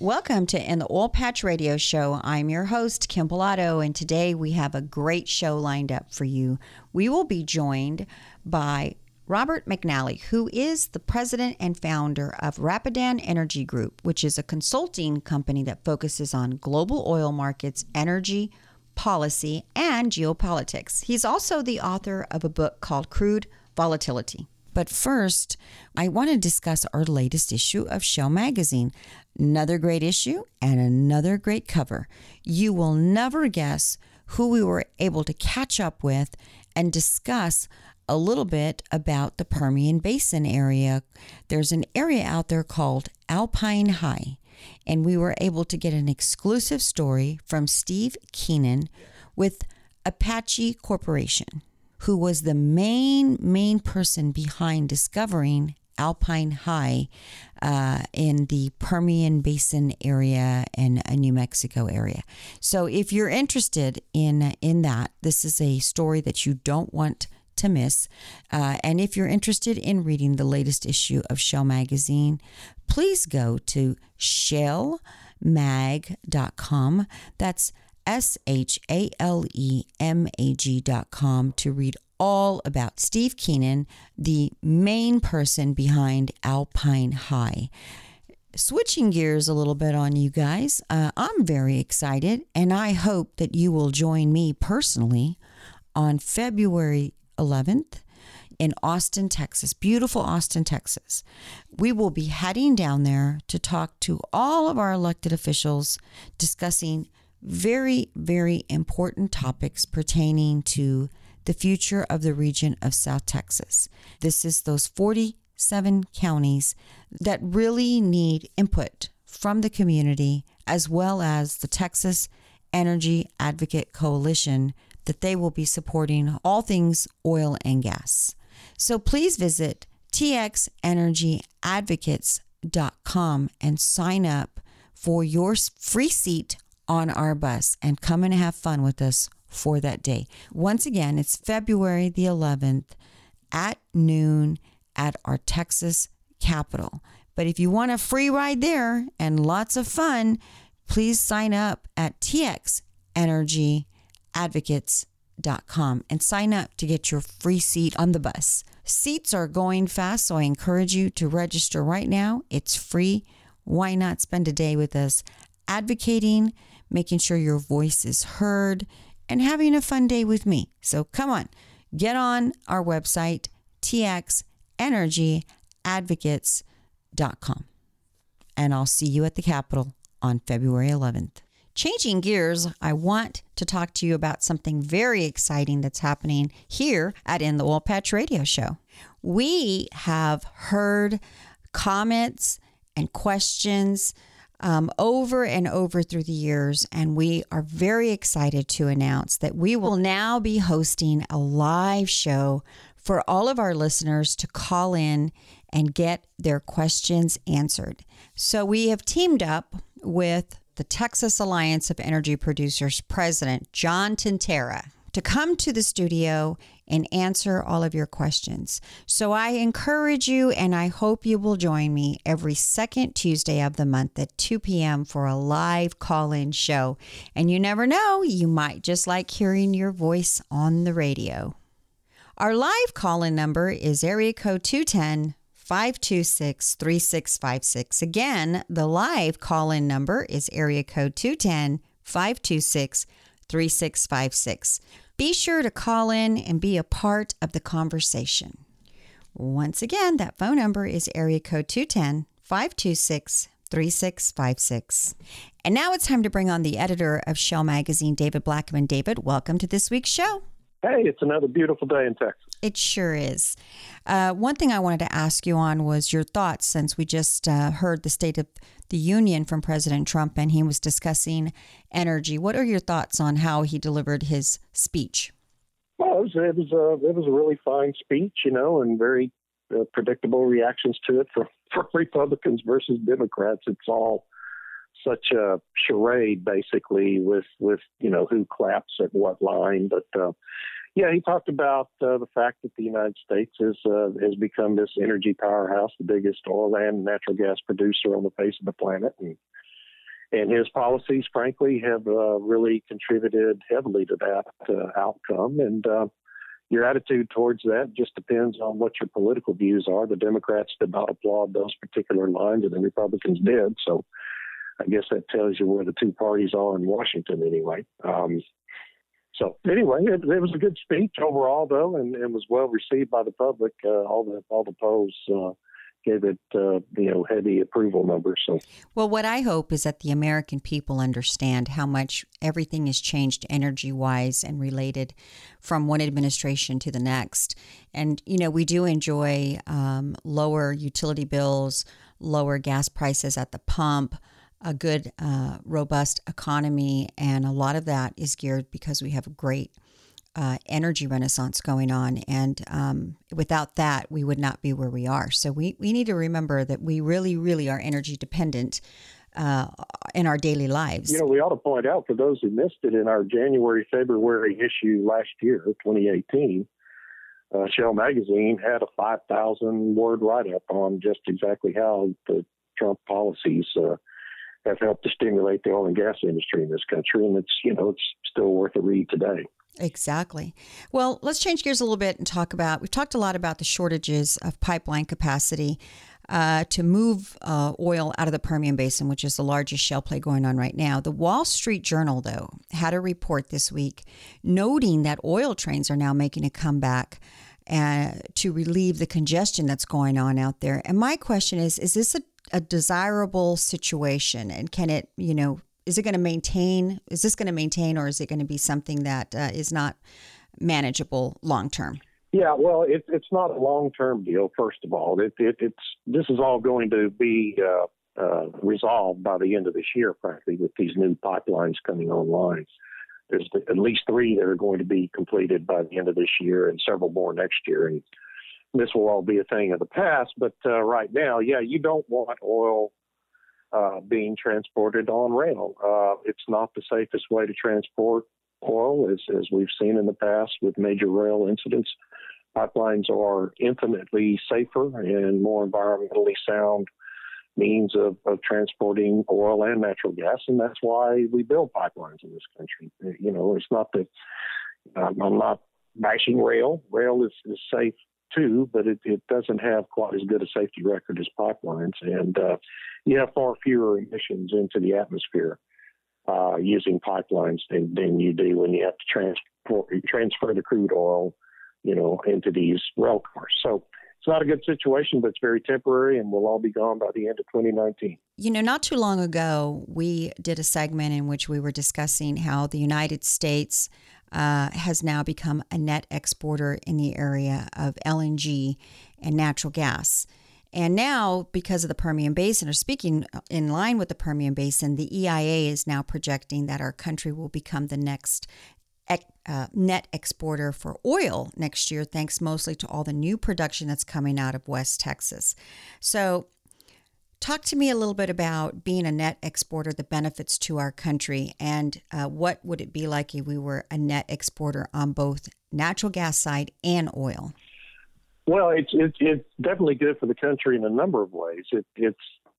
Welcome to In the Oil Patch Radio Show. I'm your host, Kym Bolado, and today we have a great show lined up for you. We will be joined by Robert McNally, who is the president and founder of Rapidan Energy Group, which is a consulting company that focuses on global oil markets, energy, policy, and geopolitics. He's also the author of a book called Crude Volatility. But first, I want to discuss our latest issue of Shale Magazine. Another great issue and another great cover. You will never guess who we were able to catch up with and discuss a little bit about the Permian Basin area. There's an area out there called Alpine High, and we were able to get an exclusive story from Steve Keenan with Apache Corporation who was the main, main person behind discovering Alpine High uh, in the Permian Basin area and New Mexico area. So, if you're interested in in that, this is a story that you don't want to miss. Uh, and if you're interested in reading the latest issue of Shale Magazine, please go to shalemag.com. That's S H A L E M A G dot com to read all about Steve Keenan, the main person behind Alpine High. Switching gears a little bit on you guys, uh, I'm very excited, and I hope that you will join me personally on February 11th in Austin, Texas, beautiful Austin, Texas. We will be heading down there to talk to all of our elected officials discussing very, very important topics pertaining to the future of the region of South Texas. This is those 47 counties that really need input from the community as well as the Texas Energy Advocate Coalition that they will be supporting all things oil and gas. So please visit txenergyadvocates.com and sign up for your free seat on our bus and come and have fun with us for that day. Once again, it's February the 11th at noon at our Texas Capitol. But if you want a free ride there and lots of fun, please sign up at txenergyadvocates.com and sign up to get your free seat on the bus. Seats are going fast, so I encourage you to register right now. It's free. Why not spend a day with us advocating making sure your voice is heard, and having a fun day with me. So come on, get on our website, txenergyadvocates.com. And I'll see you at the Capitol on February 11th. Changing gears, I want to talk to you about something very exciting that's happening here at In the Oil Patch Radio Show. We have heard comments and questions um, over and over through the years. And we are very excited to announce that we will now be hosting a live show for all of our listeners to call in and get their questions answered. So we have teamed up with the Texas Alliance of Energy Producers President, John Tintera, to come to the studio and answer all of your questions. So I encourage you and I hope you will join me every second Tuesday of the month at 2 p.m. for a live call in show. And you never know, you might just like hearing your voice on the radio. Our live call in number is area code 210 526 3656. Again, the live call in number is area code 210 526 3656. Be sure to call in and be a part of the conversation. Once again, that phone number is area code 210 526 3656. And now it's time to bring on the editor of Shale Magazine, David Blackmon. David, welcome to this week's show. Hey, it's another beautiful day in Texas. It sure is. Uh, one thing I wanted to ask you on was your thoughts since we just uh, heard the State of the Union from President Trump and he was discussing energy. What are your thoughts on how he delivered his speech? Well, it was, it was a it was a really fine speech, you know, and very uh, predictable reactions to it for for Republicans versus Democrats. It's all such a charade, basically, with with you know who claps at what line. But uh, yeah, he talked about uh, the fact that the United States is uh, has become this energy powerhouse, the biggest oil and natural gas producer on the face of the planet, and and his policies, frankly, have uh, really contributed heavily to that uh, outcome. And uh, your attitude towards that just depends on what your political views are. The Democrats did not applaud those particular lines, and the Republicans did. So I guess that tells you where the two parties are in Washington, anyway. Um, so anyway, it, it, was a good speech overall, though, and, it was well received by the public. Uh, all the all the polls uh, gave it uh, you know heavy approval numbers. So, well, what I hope is that the American people understand how much everything has changed energy wise and related from one administration to the next. And you know, we do enjoy um, lower utility bills, lower gas prices at the pump. A good, uh, robust economy, and a lot of that is geared because we have a great uh, energy renaissance going on. And um, without that, we would not be where we are. So we, we need to remember that we really, really are energy dependent uh, in our daily lives. You know, we ought to point out for those who missed it in our January, February issue last year, 2018. Uh, Shale Magazine had a 5,000 word write up on just exactly how the Trump policies uh, have helped to stimulate the oil and gas industry in this country. And it's, you know, it's still worth a read today. Exactly. Well, let's change gears a little bit and talk about. We've talked a lot about the shortages of pipeline capacity uh, to move uh, oil out of the Permian Basin, which is the largest shale play going on right now. The Wall Street Journal, though, had a report this week noting that oil trains are now making a comeback. Uh, to relieve the congestion that's going on out there. And my question is: Is this a, a desirable situation, and can it, you know, is it going to maintain? Is this going to maintain, or is it going to be something that uh, is not manageable long term? Yeah, well, it, it's not a long term deal. First of all, it, it, it's this is all going to be uh, uh, resolved by the end of this year, frankly, with these new pipelines coming online. There's at least three that are going to be completed by the end of this year, and several more next year. And this will all be a thing of the past. But uh, right now, yeah, you don't want oil uh, being transported on rail. Uh, it's not the safest way to transport oil, as, as we've seen in the past with major rail incidents. Pipelines are infinitely safer and more environmentally sound means of, of transporting oil and natural gas, and that's why we build pipelines in this country. You know, it's not that um, I'm not bashing rail. Rail is, is safe too, but it, it doesn't have quite as good a safety record as pipelines. And uh, you have far fewer emissions into the atmosphere uh, using pipelines than, than you do when you have to transport, transfer the crude oil, you know, into these rail cars. So it's not a good situation, but it's very temporary and we'll all be gone by the end of 2019. You know, not too long ago, we did a segment in which we were discussing how the United States uh, has now become a net exporter in the area of LNG and natural gas. And now, because of the Permian Basin, or speaking in line with the Permian Basin, the EIA is now projecting that our country will become the next uh, net exporter for oil next year, thanks mostly to all the new production that's coming out of West Texas. So, talk to me a little bit about being a net exporter, the benefits to our country, and uh, what would it be like if we were a net exporter on both natural gas side and oil? Well, it's it's, it's definitely good for the country in a number of ways. It it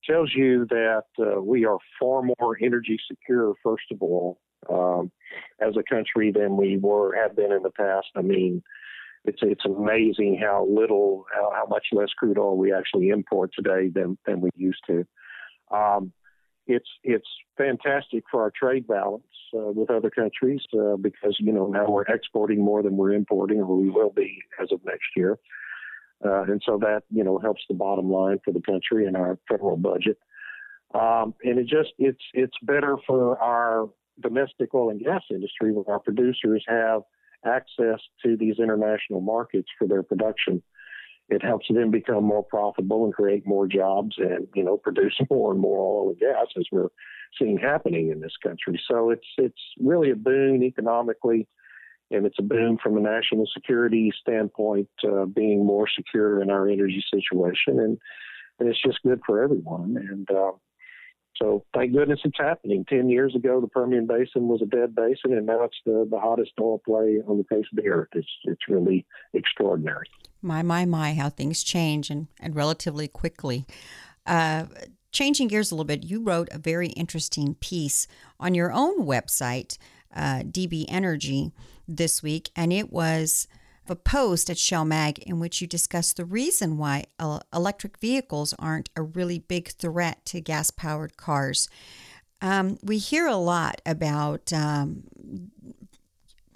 tells you that uh, we are far more energy secure, first of all, um, as a country than we were have been in the past. I mean, it's it's amazing how little, how, how much less crude oil we actually import today than than we used to. Um, it's it's fantastic for our trade balance uh, with other countries uh, because you know now we're exporting more than we're importing, or we will be as of next year. Uh, and so that you know helps the bottom line for the country and our federal budget. Um, and it just it's it's better for our domestic oil and gas industry where our producers have access to these international markets for their production, it helps them become more profitable and create more jobs and you know produce more and more oil and gas as we're seeing happening in this country. So it's it's really a boon economically, and it's a boon from a national security standpoint, uh, being more secure in our energy situation, and, and it's just good for everyone. And uh, so thank goodness it's happening. Ten years ago, the Permian Basin was a dead basin, and now it's the, the hottest oil play on the face of the earth. It's it's really extraordinary. My my my, how things change and and relatively quickly. Uh, changing gears a little bit, you wrote a very interesting piece on your own website, uh, DB Energy, this week, and it was a post at Shale Mag in which you discuss the reason why electric vehicles aren't a really big threat to gas powered cars. Um, we hear a lot about um,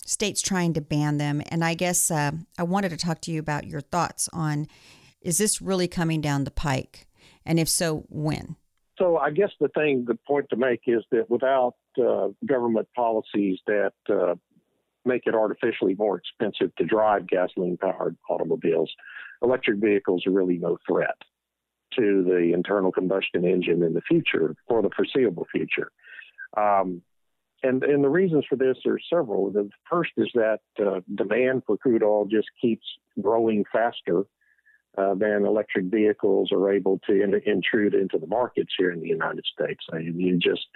states trying to ban them, and I guess uh, I wanted to talk to you about your thoughts on is this really coming down the pike? And if so, when? So I guess the thing, the point to make is that without uh, government policies that uh, make it artificially more expensive to drive gasoline powered automobiles, electric vehicles are really no threat to the internal combustion engine in the future for the foreseeable future. Um, and, and the reasons for this are several. The first is that uh, demand for crude oil just keeps growing faster uh, than electric vehicles are able to in, intrude into the markets here in the United States. I mean, you just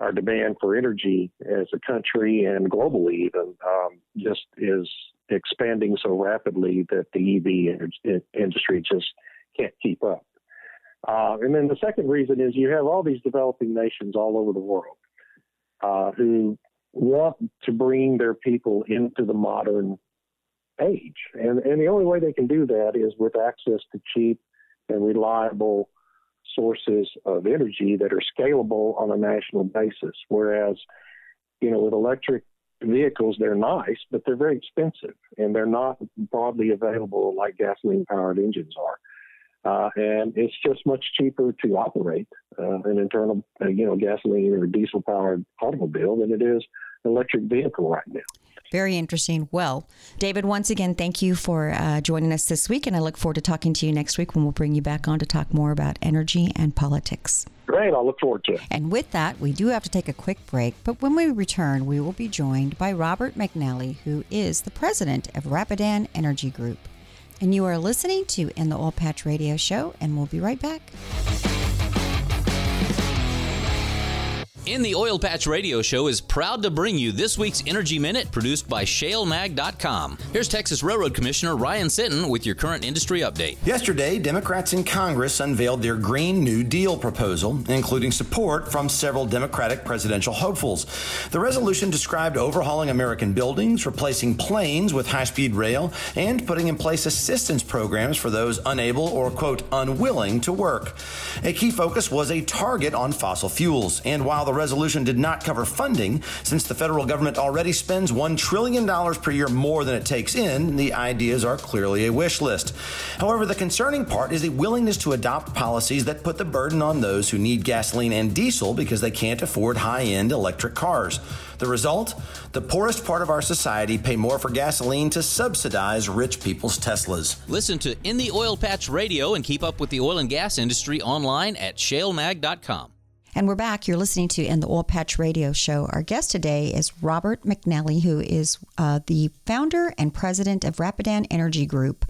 our demand for energy as a country and globally even um, just is expanding so rapidly that the EV industry just can't keep up. Uh, and then the second reason is you have all these developing nations all over the world uh, who want to bring their people into the modern age. And, and the only way they can do that is with access to cheap and reliable sources of energy that are scalable on a national basis. Whereas, you know, with electric vehicles, they're nice, but they're very expensive and they're not broadly available like gasoline powered engines are. Uh, and it's just much cheaper to operate uh, an internal, uh, you know, gasoline or diesel powered automobile than it is electric vehicle right now. Very interesting. Well, David, once again, thank you for uh, joining us this week, and I look forward to talking to you next week when we'll bring you back on to talk more about energy and politics. Great, I'll look forward to it. And with that, we do have to take a quick break, but when we return, we will be joined by Robert McNally, who is the president of Rapidan Energy Group. And you are listening to In the Oil Patch Radio Show, and we'll be right back. In the Oil Patch Radio Show is proud to bring you this week's Energy Minute produced by ShaleMag.com. Here's Texas Railroad Commissioner Ryan Sitton with your current industry update. Yesterday, Democrats in Congress unveiled their Green New Deal proposal, including support from several Democratic presidential hopefuls. The resolution described overhauling American buildings, replacing planes with high speed rail, and putting in place assistance programs for those unable or, quote, unwilling to work. A key focus was a target on fossil fuels, and while the resolution did not cover funding, since the federal government already spends $1 trillion per year more than it takes in, the ideas are clearly a wish list. However, the concerning part is the willingness to adopt policies that put the burden on those who need gasoline and diesel because they can't afford high end electric cars. The result? The poorest part of our society pay more for gasoline to subsidize rich people's Teslas. Listen to In the Oil Patch Radio and keep up with the oil and gas industry online at shalemag.com. And we're back. You're listening to In the Oil Patch Radio Show. Our guest today is Robert McNally, who is uh, the founder and president of Rapidan Energy Group.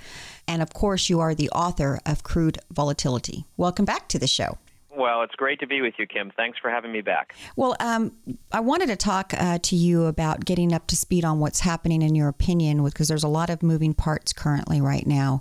And of course, you are the author of Crude Volatility. Welcome back to the show. Well, it's great to be with you, Kim. Thanks for having me back. Well, um, I wanted to talk uh, to you about getting up to speed on what's happening in your opinion, because there's a lot of moving parts currently right now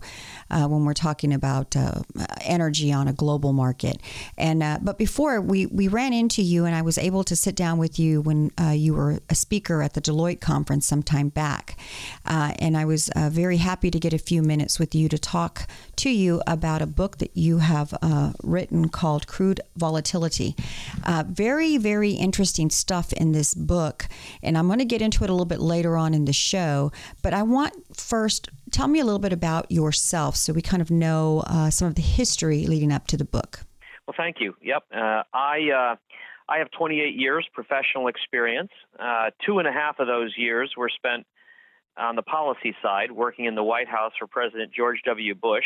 uh, when we're talking about uh, energy on a global market. And uh, but before we we ran into you, and I was able to sit down with you when uh, you were a speaker at the Deloitte conference some time back, uh, and I was very happy to get a few minutes with you to talk to you about a book that you have written called crude volatility. Uh, very, very interesting stuff in this book. And I'm going to get into it a little bit later on in the show. But I want first, tell me a little bit about yourself so we kind of know uh, some of the history leading up to the book. Well, thank you. Yep. Uh, I. Uh, I have 28 years professional experience. Uh, two and a half of those years were spent on the policy side, working in the White House for President George W. Bush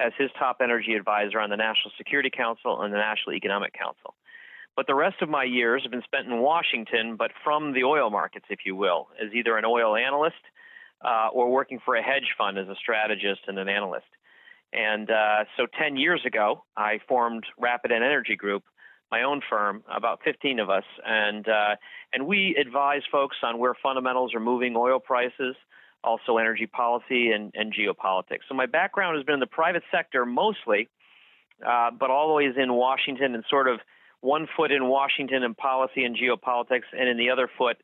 as his top energy advisor on the National Security Council and the National Economic Council. But the rest of my years have been spent in Washington, but from the oil markets, if you will, as either an oil analyst uh, or working for a hedge fund as a strategist and an analyst. And uh, so 10 years ago, I formed Rapidan Energy Group, my own firm, about 15 of us, and uh, and we advise folks on where fundamentals are moving, oil prices, also energy policy and, and geopolitics. So my background has been in the private sector mostly, uh, but always in Washington and sort of one foot in Washington and policy and geopolitics, and in the other foot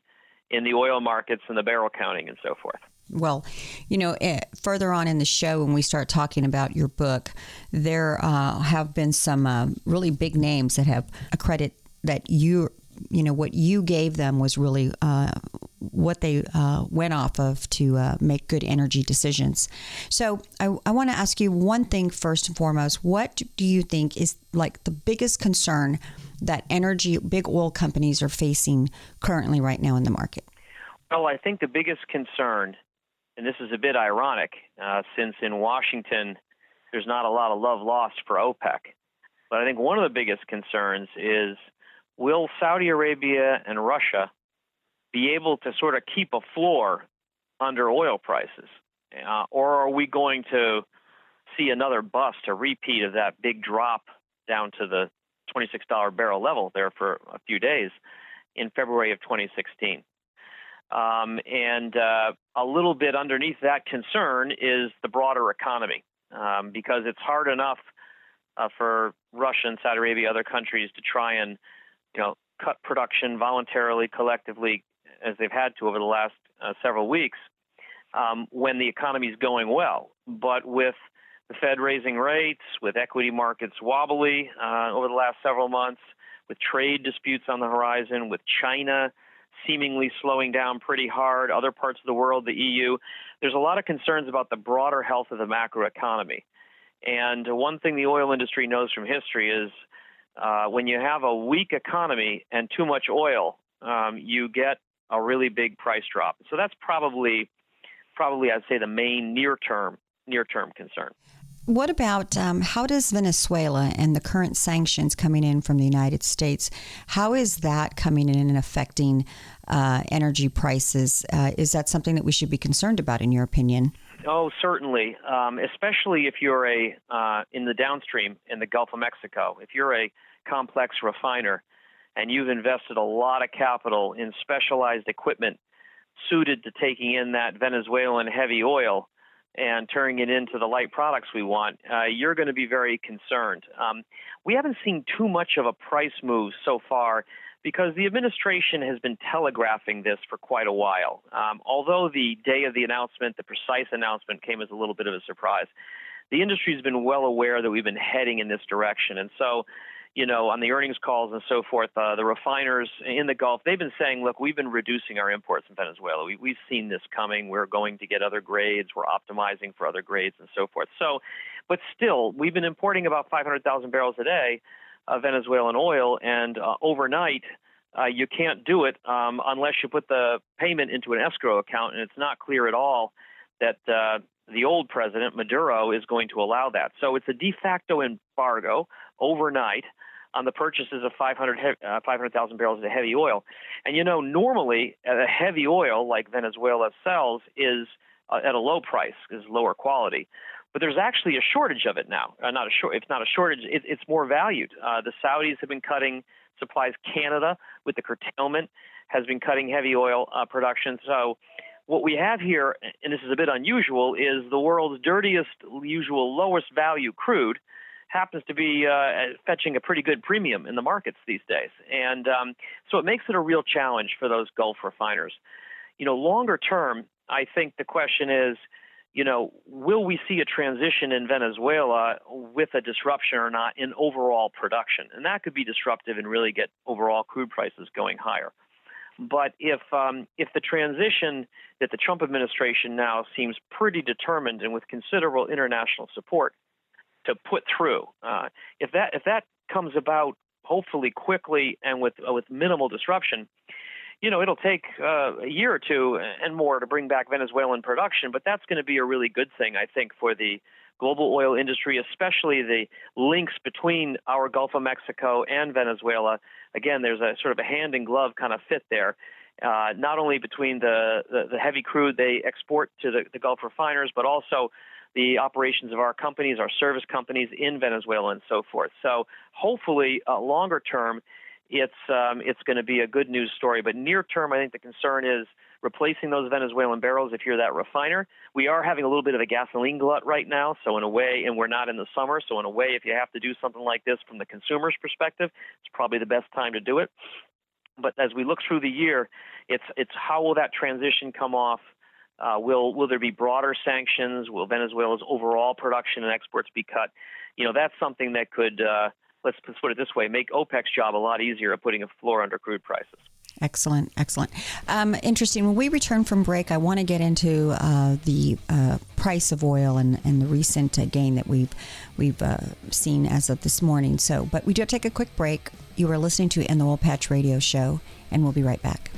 in the oil markets and the barrel counting and so forth. Well, you know, eh, further on in the show, when we start talking about your book, there uh, have been some uh, really big names that have a credit that you, you know, what you gave them was really uh, what they uh, went off of to uh, make good energy decisions. So I, I want to ask you one thing first and foremost. What do you think is like the biggest concern that energy, big oil companies are facing currently right now in the market? Well, I think the biggest concern and this is a bit ironic uh, since in Washington there's not a lot of love lost for OPEC. But I think one of the biggest concerns is will Saudi Arabia and Russia be able to sort of keep a floor under oil prices? Uh, or are we going to see another bust, a repeat of that big drop down to the $26 barrel level there for a few days in February of 2016? Um, and uh, a little bit underneath that concern is the broader economy, um, because it's hard enough uh, for Russia and Saudi Arabia, other countries, to try and you know cut production voluntarily, collectively, as they've had to over the last uh, several weeks, um, when the economy is going well. But with the Fed raising rates, with equity markets wobbly uh, over the last several months, with trade disputes on the horizon, with China seemingly slowing down pretty hard, other parts of the world, the EU. There's a lot of concerns about the broader health of the macroeconomy. And one thing the oil industry knows from history is uh, when you have a weak economy and too much oil, um, you get a really big price drop. So that's probably, probably I'd say the main near term near term concern. What about um, how does Venezuela and the current sanctions coming in from the United States, how is that coming in and affecting uh, energy prices? Uh, is that something that we should be concerned about, in your opinion? Oh, certainly, um, especially if you're a uh, in the downstream in the Gulf of Mexico. If you're a complex refiner and you've invested a lot of capital in specialized equipment suited to taking in that Venezuelan heavy oil, and turning it into the light products we want, uh, you're going to be very concerned. Um, we haven't seen too much of a price move so far because the administration has been telegraphing this for quite a while. Um, although the day of the announcement, the precise announcement, came as a little bit of a surprise, the industry has been well aware that we've been heading in this direction. And so you know, on the earnings calls and so forth, uh, the refiners in the Gulf, they've been saying, look, we've been reducing our imports from Venezuela. We, we've seen this coming. We're going to get other grades. We're optimizing for other grades and so forth. So, but still, we've been importing about 500,000 barrels a day Venezuelan oil, and uh, overnight, uh, you can't do it um, unless you put the payment into an escrow account, and it's not clear at all that uh, the old president, Maduro, is going to allow that. So it's a de facto embargo overnight on the purchases of 500 uh, 500,000 barrels of heavy oil. And you know, normally a heavy oil like Venezuela sells is uh, at a low price, is lower quality. But there's actually a shortage of it now. Uh, not a short. It's not a shortage. It, it's more valued. Uh, the Saudis have been cutting supplies. Canada, with the curtailment, has been cutting heavy oil uh, production. So what we have here, and this is a bit unusual, is the world's dirtiest, usual lowest value crude happens to be uh, fetching a pretty good premium in the markets these days. And um, so it makes it a real challenge for those Gulf refiners. You know, longer term, I think the question is, you know, will we see a transition in Venezuela with a disruption or not in overall production? And that could be disruptive and really get overall crude prices going higher. But if um, if the transition that the Trump administration now seems pretty determined and with considerable international support to put through. Uh, if that if that comes about hopefully quickly and with uh, with minimal disruption, you know, it'll take uh, a year or two and more to bring back Venezuelan production, but that's going to be a really good thing, I think, for the global oil industry, especially the links between our Gulf of Mexico and Venezuela. Again, there's a sort of a hand in glove kind of fit there. Uh, not only between the, the, the, heavy crude they export to the, the Gulf refiners, but also the operations of our companies, our service companies in Venezuela, and so forth. So hopefully, uh, longer term, it's um, it's going to be a good news story. But near term, I think the concern is replacing those Venezuelan barrels if you're that refiner. We are having a little bit of a gasoline glut right now, so in a way, and we're not in the summer, so in a way, if you have to do something like this from the consumer's perspective, it's probably the best time to do it. But as we look through the year, it's it's how will that transition come off? Uh, will will there be broader sanctions? Will Venezuela's overall production and exports be cut? You know, that's something that could uh, let's, let's put it this way: make OPEC's job a lot easier of putting a floor under crude prices. Excellent, excellent. Um, interesting. When we return from break, I want to get into uh, the uh, price of oil and, and the recent uh, gain that we've we've uh, seen as of this morning. So, but we do take a quick break. You are listening to In the Oil Patch Radio Show, and we'll be right back.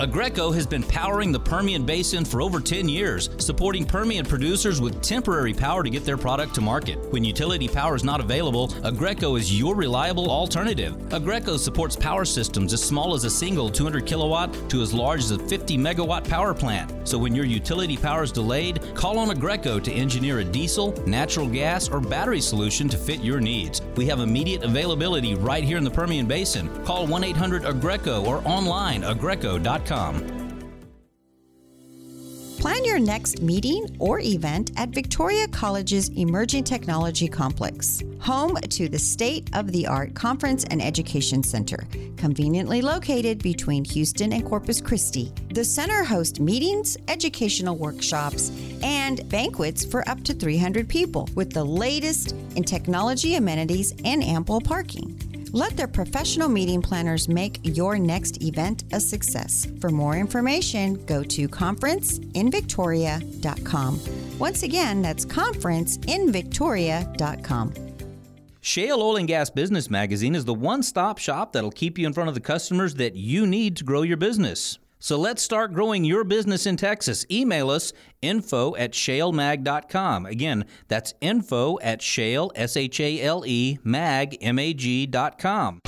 Aggreko has been powering the Permian Basin for over 10 years, supporting Permian producers with temporary power to get their product to market. When utility power is not available, Aggreko is your reliable alternative. Aggreko supports power systems as small as a single 200 kilowatt to as large as a 50 megawatt power plant. So when your utility power is delayed, call on Aggreko to engineer a diesel, natural gas, or battery solution to fit your needs. We have immediate availability right here in the Permian Basin. Call 1 800 Aggreko or online Plan your next meeting or event at Victoria College's Emerging Technology Complex, home to the state of the art Conference and Education Center, conveniently located between Houston and Corpus Christi. The center hosts meetings, educational workshops, and banquets for up to 300 people with the latest in technology amenities and ample parking. Let their professional meeting planners make your next event a success. For more information, go to conferenceinvictoria.com. Once again, that's conferenceinvictoria.com. Shale Oil and Gas Business Magazine is the one stop shop that'll keep you in front of the customers that you need to grow your business. So let's start growing your business in Texas. Email us info at shalemag.com. Again, that's info at shale, S H A L E, mag, M A G.com.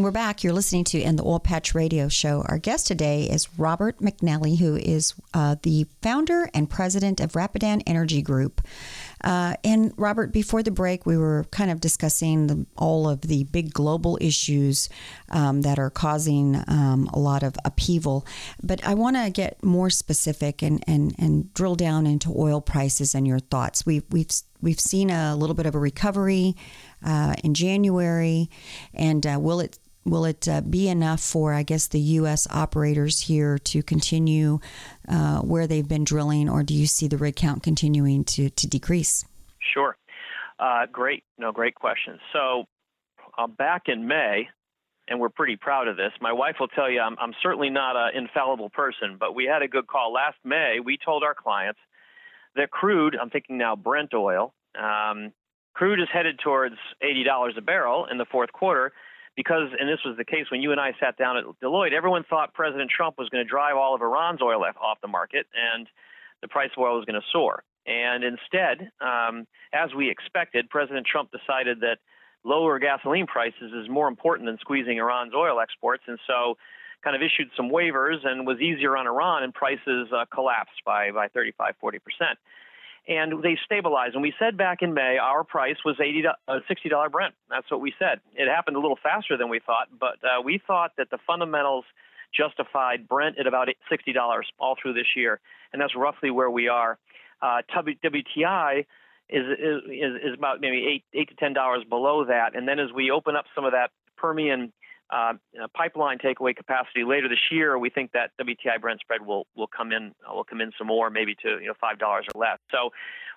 And we're back. You're listening to In the Oil Patch Radio Show. Our guest today is Robert McNally, who is uh, the founder and president of Rapidan Energy Group. Uh, and Robert, before the break, we were kind of discussing the, all of the big global issues um, that are causing um, a lot of upheaval. But I want to get more specific and, and, and drill down into oil prices and your thoughts. We've, we've, we've seen a little bit of a recovery uh, in January, and uh, will it will it uh, be enough for, I guess, the U.S. operators here to continue uh, where they've been drilling, or do you see the rig count continuing to, to decrease? Sure. Uh, great. No, great question. So uh, back in May, and we're pretty proud of this. My wife will tell you I'm, I'm certainly not an infallible person, but we had a good call. Last May, we told our clients that crude, I'm thinking now Brent oil, um, crude is headed towards $80 a barrel in the fourth quarter because, and this was the case when you and I sat down at Deloitte, everyone thought President Trump was going to drive all of Iran's oil off the market and the price of oil was going to soar. And instead, um, as we expected, President Trump decided that lower gasoline prices is more important than squeezing Iran's oil exports, and so kind of issued some waivers and was easier on Iran, and prices uh, collapsed by by 35, 40 percent and they stabilized. And we said back in May our price was eighty uh, sixty dollar Brent. That's what we said. It happened a little faster than we thought, but uh, we thought that the fundamentals justified Brent at about sixty dollars all through this year, and that's roughly where we are. Uh, WTI is, is is about maybe eight eight to ten dollars below that, and then as we open up some of that Permian uh, pipeline takeaway capacity later this year, we think that WTI Brent spread will will come in uh, will come in some more, maybe to you know five dollars or less. So,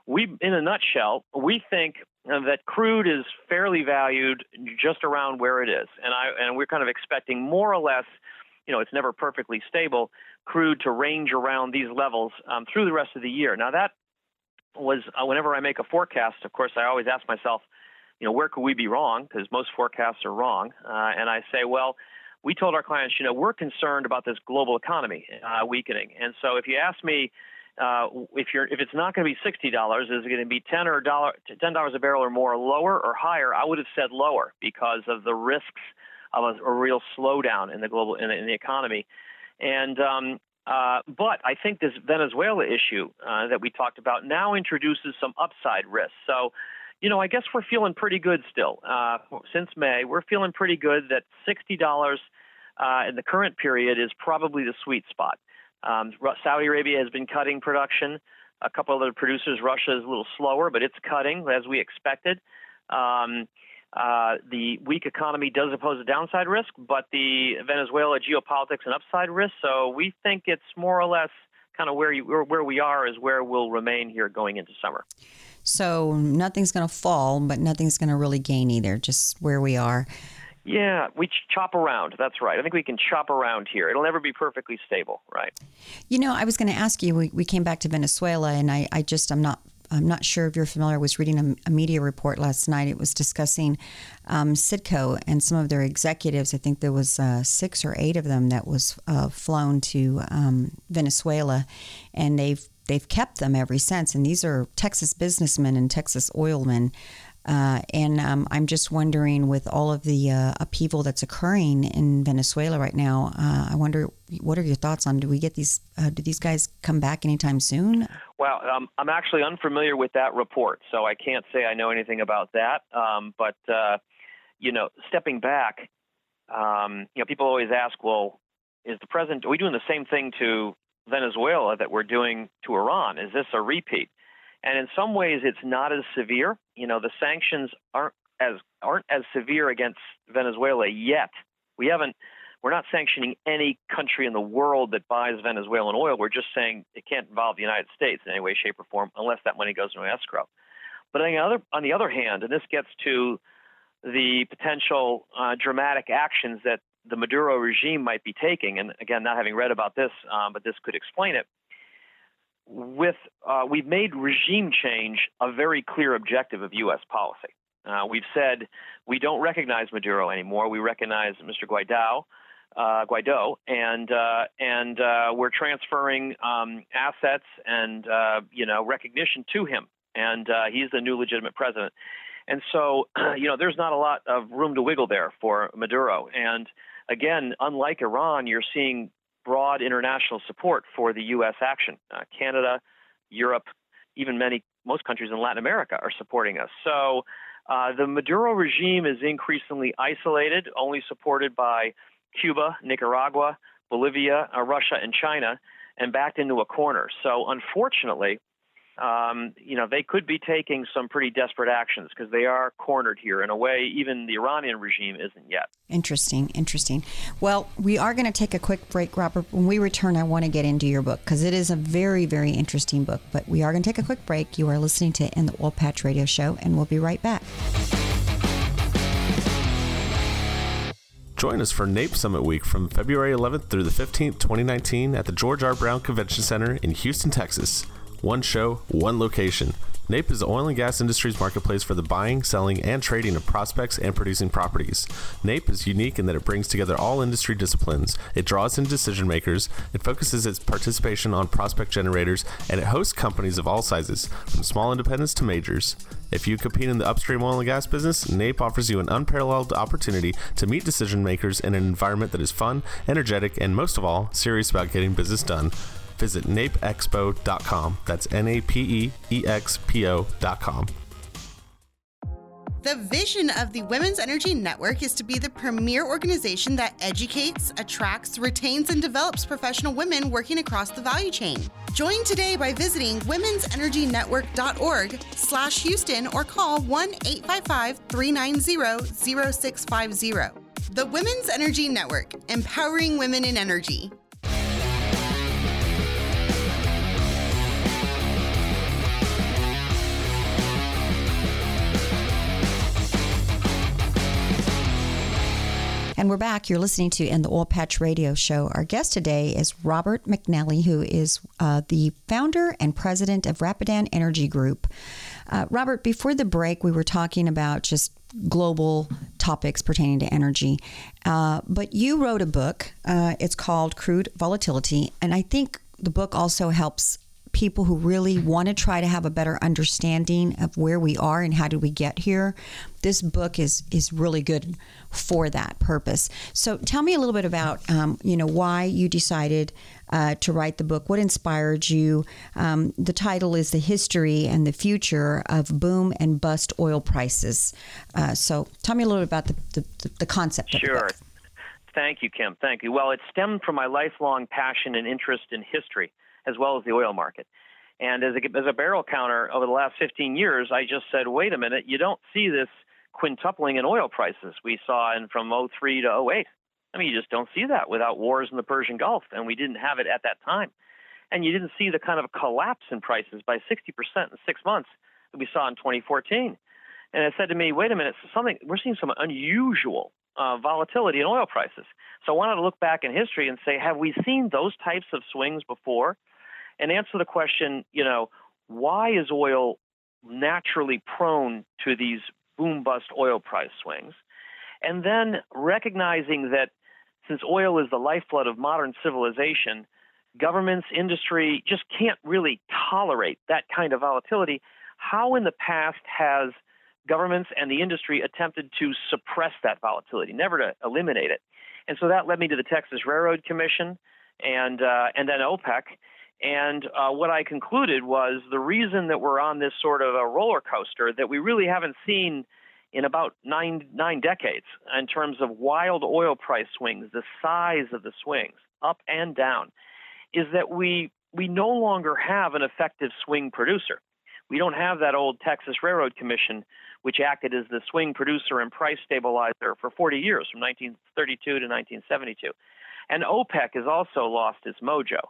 we, in a nutshell, we think that crude is fairly valued just around where it is, and I and we're kind of expecting more or less you know, it's never perfectly stable, crude to range around these levels um, through the rest of the year. Now, that was uh, whenever I make a forecast, of course, I always ask myself, you know, where could we be wrong? Because most forecasts are wrong. Uh, and I say, well, we told our clients, you know, we're concerned about this global economy uh, weakening. And so if you ask me, uh, if you're if it's not going to be sixty dollars, is it going to be ten or dollar ten dollars a barrel or more, lower or higher? I would have said lower because of the risks of a, a real slowdown in the global in in the economy. And um, uh, but I think this Venezuela issue uh, that we talked about now introduces some upside risks. So, you know, I guess we're feeling pretty good still. Uh, since May, we're feeling pretty good that $60 uh, in the current period is probably the sweet spot. Um, Saudi Arabia has been cutting production. A couple other producers, Russia is a little slower, but it's cutting as we expected. Um, uh, the weak economy does pose a downside risk, but the Venezuela geopolitics an upside risk. So we think it's more or less kind of where you where we are is where we'll remain here going into summer. So nothing's going to fall, but nothing's going to really gain either. Just where we are. Yeah, we chop around. That's right. I think we can chop around here. It'll never be perfectly stable, right? You know, I was going to ask you. We, we came back to Venezuela, and I, I just I'm not I'm not sure if you're familiar. I was reading a, a media report last night. It was discussing um, Citgo and some of their executives. I think there was uh, six or eight of them that was uh, flown to um, Venezuela, and they've they've kept them ever since. And these are Texas businessmen and Texas oilmen. Uh, and um, I'm just wondering, with all of the uh, upheaval that's occurring in Venezuela right now, uh, I wonder what are your thoughts on? Do we get these? Uh, do these guys come back anytime soon? Well, um, I'm actually unfamiliar with that report, so I can't say I know anything about that. Um, but uh, you know, stepping back, um, you know, people always ask, well, is the president? Are we doing the same thing to Venezuela that we're doing to Iran? Is this a repeat? And in some ways, it's not as severe. You know, the sanctions aren't as aren't as severe against Venezuela yet. We haven't. We're not sanctioning any country in the world that buys Venezuelan oil. We're just saying it can't involve the United States in any way, shape, or form unless that money goes into escrow. But on the other, on the other hand, and this gets to the potential uh, dramatic actions that the Maduro regime might be taking, and again, not having read about this, um, but this could explain it with uh, we've made regime change a very clear objective of U.S. policy. Uh, we've said we don't recognize Maduro anymore. We recognize Mr. Guaido, uh, Guaido, and uh, and uh, we're transferring um, assets and uh, you know recognition to him, and he's the new legitimate president. And so, you know, there's not a lot of room to wiggle there for Maduro. And again, unlike Iran, you're seeing broad international support for the U.S. action. Uh, Canada, Europe, even many most countries in Latin America are supporting us. So uh, the Maduro regime is increasingly isolated, only supported by Cuba, Nicaragua, Bolivia, uh, Russia, and China, and backed into a corner. So unfortunately, um, you know, they could be taking some pretty desperate actions because they are cornered here in a way even the Iranian regime isn't yet. Interesting, interesting. Well, we are going to take a quick break, Robert. When we return, I want to get into your book because it is a very, very interesting book. But we are going to take a quick break. You are listening to In the Oil Patch Radio Show, and we'll be right back. Join us for NAPE Summit Week from February 11th through the 15th, 2019, at the George R. Brown Convention Center in Houston, Texas. One show, one location. NAPE is the oil and gas industry's marketplace for the buying, selling, and trading of prospects and producing properties. NAPE is unique in that it brings together all industry disciplines, it draws in decision makers, it focuses its participation on prospect generators, and it hosts companies of all sizes, from small independents to majors. If you compete in the upstream oil and gas business, NAPE offers you an unparalleled opportunity to meet decision makers in an environment that is fun, energetic, and most of all, serious about getting business done visit napeexpo.com. That's N A P E E X P O.com. The vision of the Women's Energy Network is to be the premier organization that educates, attracts, retains, and develops professional women working across the value chain. Join today by visiting womensenergynetwork.org slash Houston or call 1-855-390-0650. The Women's Energy Network, empowering women in energy. And we're back. You're listening to In the Oil Patch Radio Show. Our guest today is Robert McNally, who is uh, the founder and president of Rapidan Energy Group. Uh, Robert, before the break, we were talking about just global topics pertaining to energy. Uh, but you wrote a book. Uh, it's called Crude Volatility. And I think the book also helps people who really want to try to have a better understanding of where we are and how did we get here. This book is is really good for that purpose. So tell me a little bit about um, you know why you decided uh, to write the book. What inspired you? Um, the title is "The History and the Future of Boom and Bust Oil Prices." Uh, so tell me a little bit about the the, the concept. Sure. Thank you, Kym. Thank you. Well, it stemmed from my lifelong passion and interest in history as well as the oil market. And as a, as a barrel counter over the last 15 years, I just said, wait a minute, you don't see this quintupling in oil prices we saw in from 03 to 08. I mean, you just don't see that without wars in the Persian Gulf, and we didn't have it at that time. And you didn't see the kind of collapse in prices by 60% in six months that we saw in 2014. And it said to me, wait a minute, something we're seeing some unusual uh, volatility in oil prices. So I wanted to look back in history and say, have we seen those types of swings before? and answer the question, you know, why is oil naturally prone to these boom bust oil price swings? And then recognizing that since oil is the lifeblood of modern civilization, governments, industry just can't really tolerate that kind of volatility. How in the past has governments and the industry attempted to suppress that volatility, never to eliminate it? And so that led me to the Texas Railroad Commission and uh, and then OPEC. And uh, what I concluded was the reason that we're on this sort of a roller coaster that we really haven't seen in about nine nine decades in terms of wild oil price swings, the size of the swings, up and down, is that we we no longer have an effective swing producer. We don't have that old Texas Railroad Commission, which acted as the swing producer and price stabilizer for 40 years, from 1932 to 1972. And OPEC has also lost its mojo.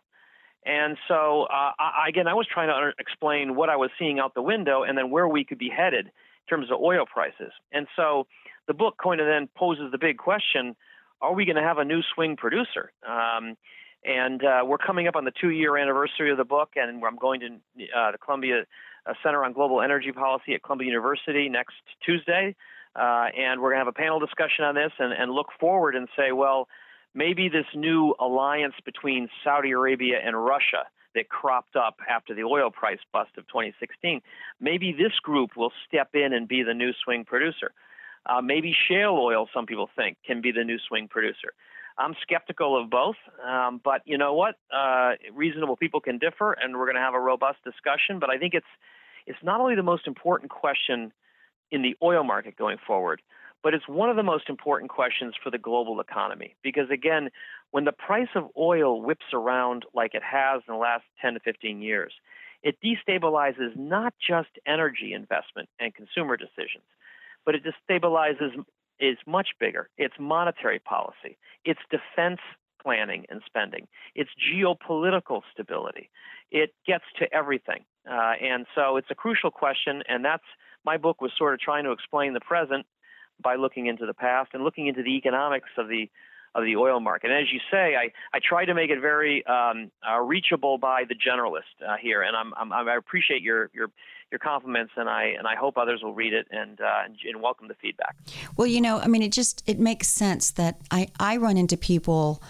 And so, uh, I, again, I was trying to explain what I was seeing out the window and then where we could be headed in terms of oil prices. And so, the book kind of then poses the big question are we going to have a new swing producer? Um, and uh, we're coming up on the two year anniversary of the book, and I'm going to uh, the Columbia uh, Center on Global Energy Policy at Columbia University next Tuesday. Uh, and we're going to have a panel discussion on this and, and look forward and say, well, maybe this new alliance between Saudi Arabia and Russia that cropped up after the oil price bust of 2016, maybe this group will step in and be the new swing producer. Uh, maybe shale oil, some people think, can be the new swing producer. I'm skeptical of both, um, but you know what? Uh, reasonable people can differ, and we're going to have a robust discussion. But I think it's it's not only the most important question in the oil market going forward, but it's one of the most important questions for the global economy because, again, when the price of oil whips around like it has in the last 10 to 15 years, it destabilizes not just energy investment and consumer decisions, but it destabilizes is much bigger. It's monetary policy, it's defense planning and spending, it's geopolitical stability. It gets to everything. Uh, and so it's a crucial question, and that's my book was sort of trying to explain the present by looking into the past and looking into the economics of the of the oil market. And as you say, I, I try to make it very um, uh, reachable by the generalist uh, here, and I'm, I'm, i appreciate your your your compliments, and I and I hope others will read it and, uh, and welcome the feedback. Well, you know, I mean, it just it makes sense that I I run into people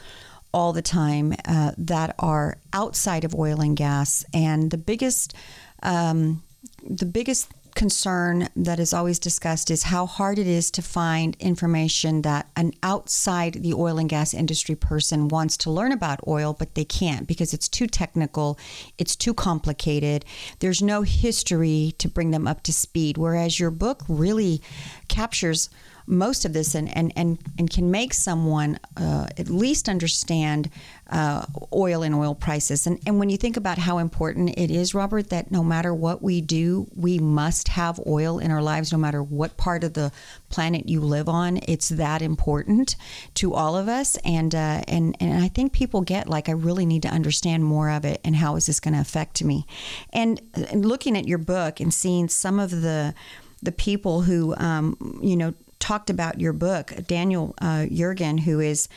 all the time uh, that are outside of oil and gas, and the biggest um, the biggest concern that is always discussed is how hard it is to find information that an outside the oil and gas industry person wants to learn about oil, but they can't because it's too technical, it's too complicated. There's no history to bring them up to speed. Whereas your book really captures most of this and, and, and, and can make someone uh, at least understand uh, oil and oil prices. And, and when you think about how important it is, Robert, that no matter what we do, we must have oil in our lives, no matter what part of the planet you live on. It's that important to all of us. And, uh, and, and I think people get like, I really need to understand more of it and how is this going to affect me? And, and looking at your book and seeing some of the, the people who, um, you know, talked about your book. Daniel uh, Yergin, who is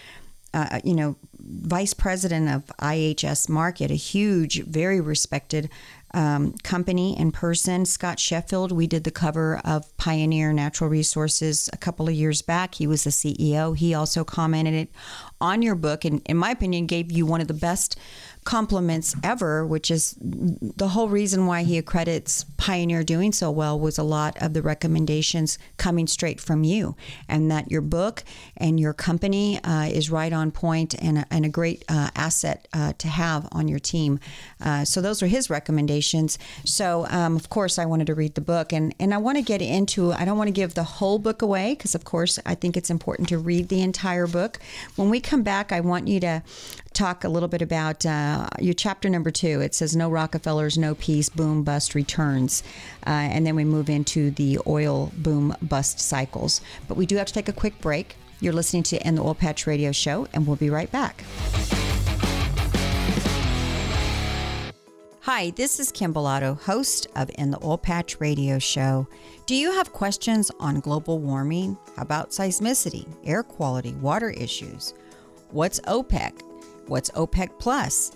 uh, you know, vice president of IHS Markit, a huge, very respected um, company and person. Scott Sheffield, we did the cover of Pioneer Natural Resources a couple of years back. He was the CEO. He also commented on your book, and in my opinion, gave you one of the best compliments ever, which is the whole reason why he accredits Pioneer doing so well was a lot of the recommendations coming straight from you, and that your book and your company uh, is right on point and a, and a great uh, asset uh, to have on your team. Uh, so those are his recommendations. So um, of course I wanted to read the book, and and I want to get into. I don't want to give the whole book away because of course I think it's important to read the entire book. When we come back, I want you to talk a little bit about uh, your chapter number two. It says no Rockefellers, no peace, boom, bust, returns. Uh, and then we move into the oil boom bust cycles. But we do have to take a quick break. You're listening to In the Oil Patch Radio Show, and we'll be right back. Hi, this is Kym Bolado, host of In the Oil Patch Radio Show. Do you have questions on global warming? How about seismicity, air quality, water issues? What's OPEC? What's OPEC Plus?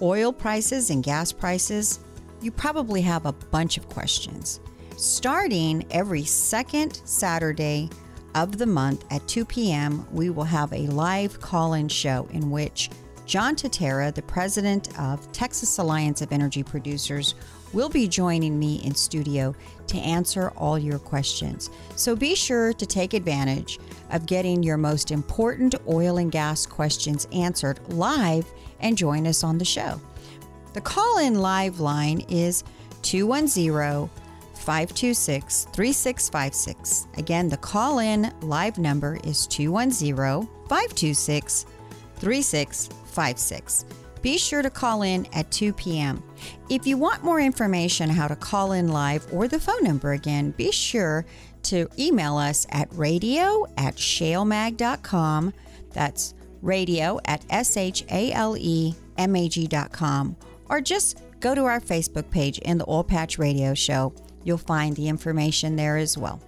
Oil prices and gas prices? You probably have a bunch of questions. Starting every second Saturday of the month at 2 p.m., we will have a live call in show in which John Tintera, the president of Texas Alliance of Energy Producers, will be joining me in studio to answer all your questions. So be sure to take advantage of getting your most important oil and gas questions answered live and join us on the show. The call in live line is 210 526 3656. Again, the call in live number is 210 526 3656. Be sure to call in at 2 p.m. If you want more information how to call in live or the phone number again, be sure to email us at radio at shalemag.com. That's radio at S H A L E M A G.com. Or just go to our Facebook page in the Oil Patch Radio Show. You'll find the information there as well.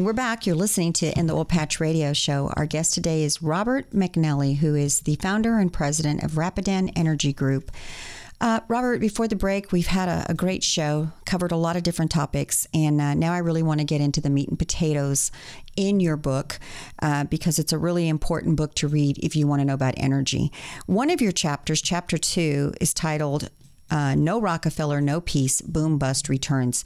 And we're back. You're listening to In the Oil Patch Radio Show. Our guest today is Robert McNally, who is the founder and president of Rapidan Energy Group. Uh, Robert, before the break, we've had a, a, great show, covered a lot of different topics, and uh, now I really want to get into the meat and potatoes in your book uh, because it's a really important book to read if you want to know about energy. One of your chapters, chapter two, is titled uh, No Rockefeller, No Peace, Boom Bust Returns.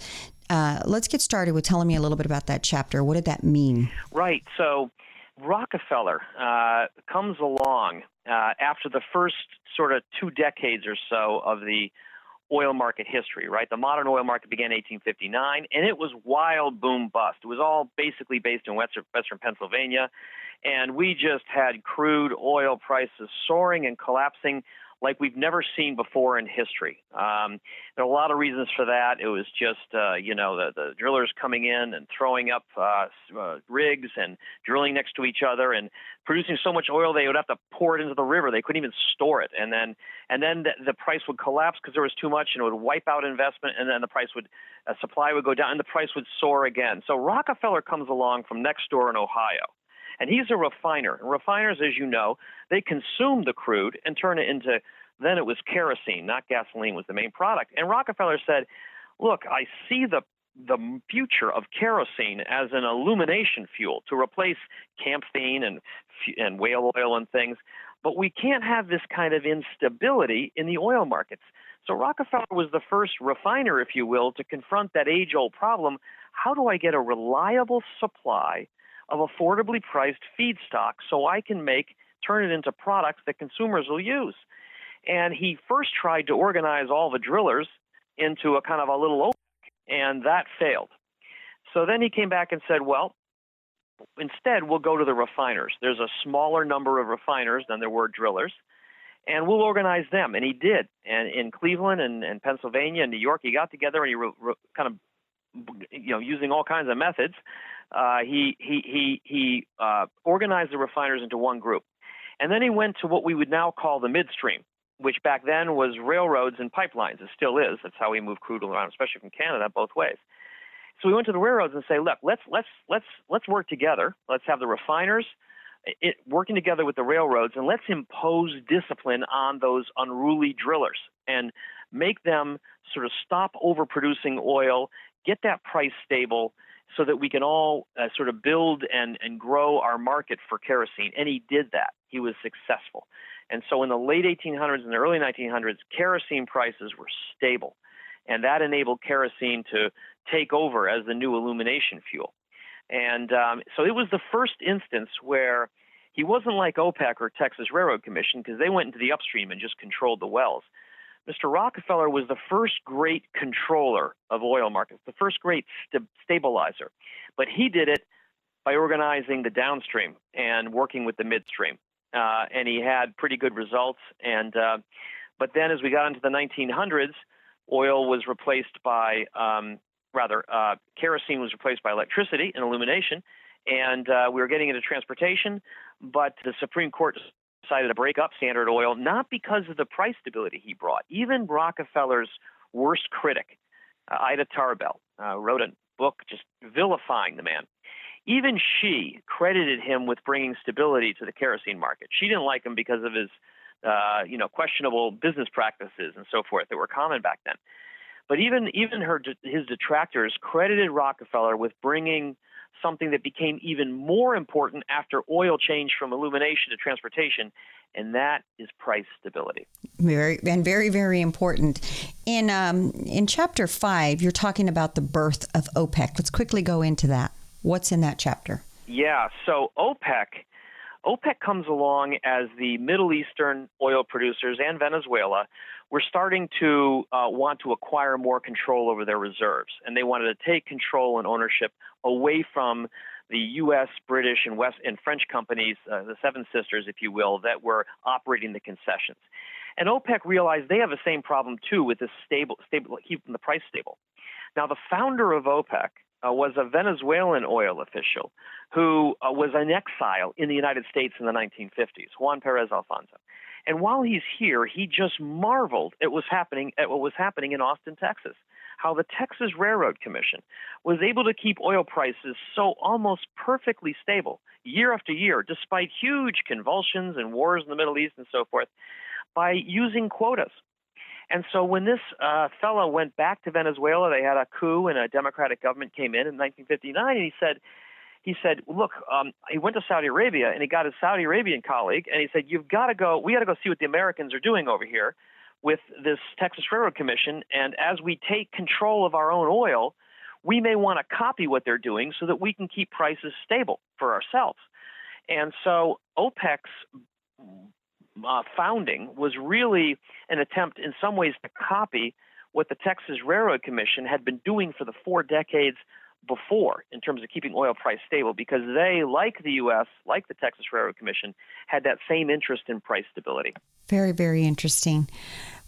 Uh, let's get started with telling me a little bit about that chapter. What did that mean? Right. So, Rockefeller uh, comes along uh, after the first sort of two decades or so of the oil market history, right? The modern oil market began in 1859, and it was wild boom bust. It was all basically based in Western, Western Pennsylvania, and we just had crude oil prices soaring and collapsing like we've never seen before in history. Um, there are a lot of reasons for that. It was just, uh, you know, the, the drillers coming in and throwing up uh, uh, rigs and drilling next to each other and producing so much oil they would have to pour it into the river. They couldn't even store it, and then and then the, the price would collapse because there was too much, and it would wipe out investment, and then the price would uh, supply would go down, and the price would soar again. So Rockefeller comes along from next door in Ohio and he's a refiner. And refiners, as you know, they consume the crude and turn it into, then it was kerosene, not gasoline was the main product. And Rockefeller said, look, I see the the future of kerosene as an illumination fuel to replace camphene and and whale oil and things, but we can't have this kind of instability in the oil markets. So Rockefeller was the first refiner, if you will, to confront that age-old problem: how do I get a reliable supply of affordably priced feedstock so I can make turn it into products that consumers will use. And he first tried to organize all the drillers into a kind of a little OPEC, and that failed. So then he came back and said, well, instead we'll go to the refiners. There's a smaller number of refiners than there were drillers, and we'll organize them. And he did. And in Cleveland and, and Pennsylvania and New York, he got together and he re, re, kind of you know, using all kinds of methods, uh, he he he he uh, organized the refiners into one group, And then he went to what we would now call the midstream, which back then was railroads and pipelines. It still is. That's how we move crude around, especially from Canada, both ways. So we went to the railroads and say, look, let's let's let's let's work together. Let's have the refiners it, working together with the railroads, and let's impose discipline on those unruly drillers and make them sort of stop overproducing oil, get that price stable, so that we can all uh, sort of build and, and grow our market for kerosene. And he did that. He was successful. And so in the late 1800s and the early 1900s, kerosene prices were stable. And that enabled kerosene to take over as the new illumination fuel. And um, so it was the first instance where he wasn't like OPEC or Texas Railroad Commission because they went into the upstream and just controlled the wells. Mr. Rockefeller was the first great controller of oil markets, the first great st- stabilizer. But he did it by organizing the downstream and working with the midstream. Uh, and he had pretty good results. And uh, but then, as we got into the 1900s, oil was replaced by um, rather uh, kerosene was replaced by electricity and illumination, and uh, we were getting into transportation. But the Supreme Court decided to break up Standard Oil, not because of the price stability he brought. Even Rockefeller's worst critic, uh, Ida Tarbell, uh, wrote a book just vilifying the man. Even she credited him with bringing stability to the kerosene market. She didn't like him because of his, uh, you know, questionable business practices and so forth that were common back then. But even even her his detractors credited Rockefeller with bringing something that became even more important after oil changed from illumination to transportation, and that is price stability. Very and very very important. In um, in chapter five, you're talking about the birth of OPEC. Let's quickly go into that. What's in that chapter? Yeah, so OPEC. OPEC comes along as the Middle Eastern oil producers and Venezuela were starting to uh, want to acquire more control over their reserves, and they wanted to take control and ownership away from the U.S., British, and West and French companies, uh, the Seven Sisters, if you will, that were operating the concessions. And OPEC realized they have the same problem too with this stable, stable, keeping the price stable. Now, the founder of OPEC uh, was a Venezuelan oil official who uh, was in exile in the United States in the 1950s, Juan Perez Alfonzo. And while he's here, he just marveled at was happening at what was happening in Austin, Texas. How the Texas Railroad Commission was able to keep oil prices so almost perfectly stable year after year, despite huge convulsions and wars in the Middle East and so forth, by using quotas. And so when this uh, fellow went back to Venezuela, they had a coup and a democratic government came in in 1959, and he said, he said, look, um, he went to Saudi Arabia and he got his Saudi Arabian colleague and he said, you've got to go, we got to go see what the Americans are doing over here with this Texas Railroad Commission. And as we take control of our own oil, we may want to copy what they're doing so that we can keep prices stable for ourselves. And so OPEC's uh, founding was really an attempt, in some ways, to copy what the Texas Railroad Commission had been doing for the four decades before in terms of keeping oil price stable because they, like the U.S., like the Texas Railroad Commission, had that same interest in price stability. Very, very interesting.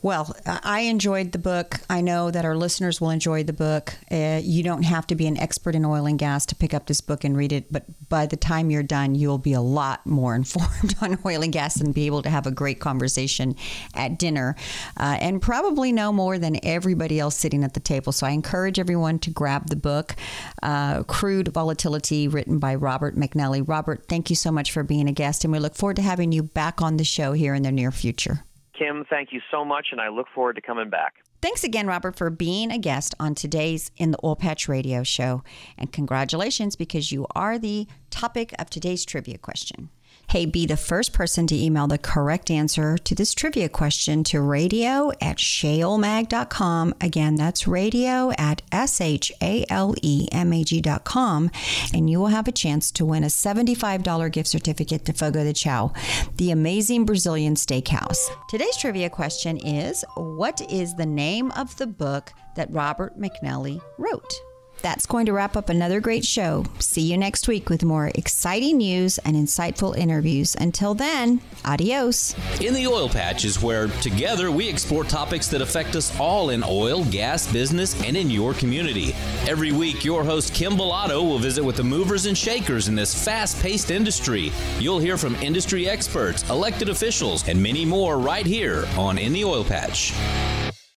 Well, I enjoyed the book. I know that our listeners will enjoy the book. Uh, you don't have to be an expert in oil and gas to pick up this book and read it, but by the time you're done, you'll be a lot more informed on oil and gas and be able to have a great conversation at dinner uh, and probably know more than everybody else sitting at the table. So I encourage everyone to grab the book, uh, Crude Volatility, written by Robert McNally. Robert, thank you so much for being a guest, and we look forward to having you back on the show here in the near future. Kym, thank you so much, and I look forward to coming back. Thanks again, Robert, for being a guest on today's In the Oil Patch Radio Show. And congratulations because you are the topic of today's trivia question. Hey, be the first person to email the correct answer to this trivia question to radio at shalemag.com. Again, that's radio at S H A L E M A G.com. And you will have a chance to win a $75 gift certificate to Fogo de Chao, the amazing Brazilian steakhouse. Today's trivia question is What is the name of the book that Robert McNally wrote? That's going to wrap up another great show. See you next week with more exciting news and insightful interviews. Until then, adios. In the Oil Patch is where together we explore topics that affect us all in oil, gas, business, and in your community. Every week, your host Kym Bolado will visit with the movers and shakers in this fast paced industry. You'll hear from industry experts, elected officials, and many more right here on In the Oil Patch.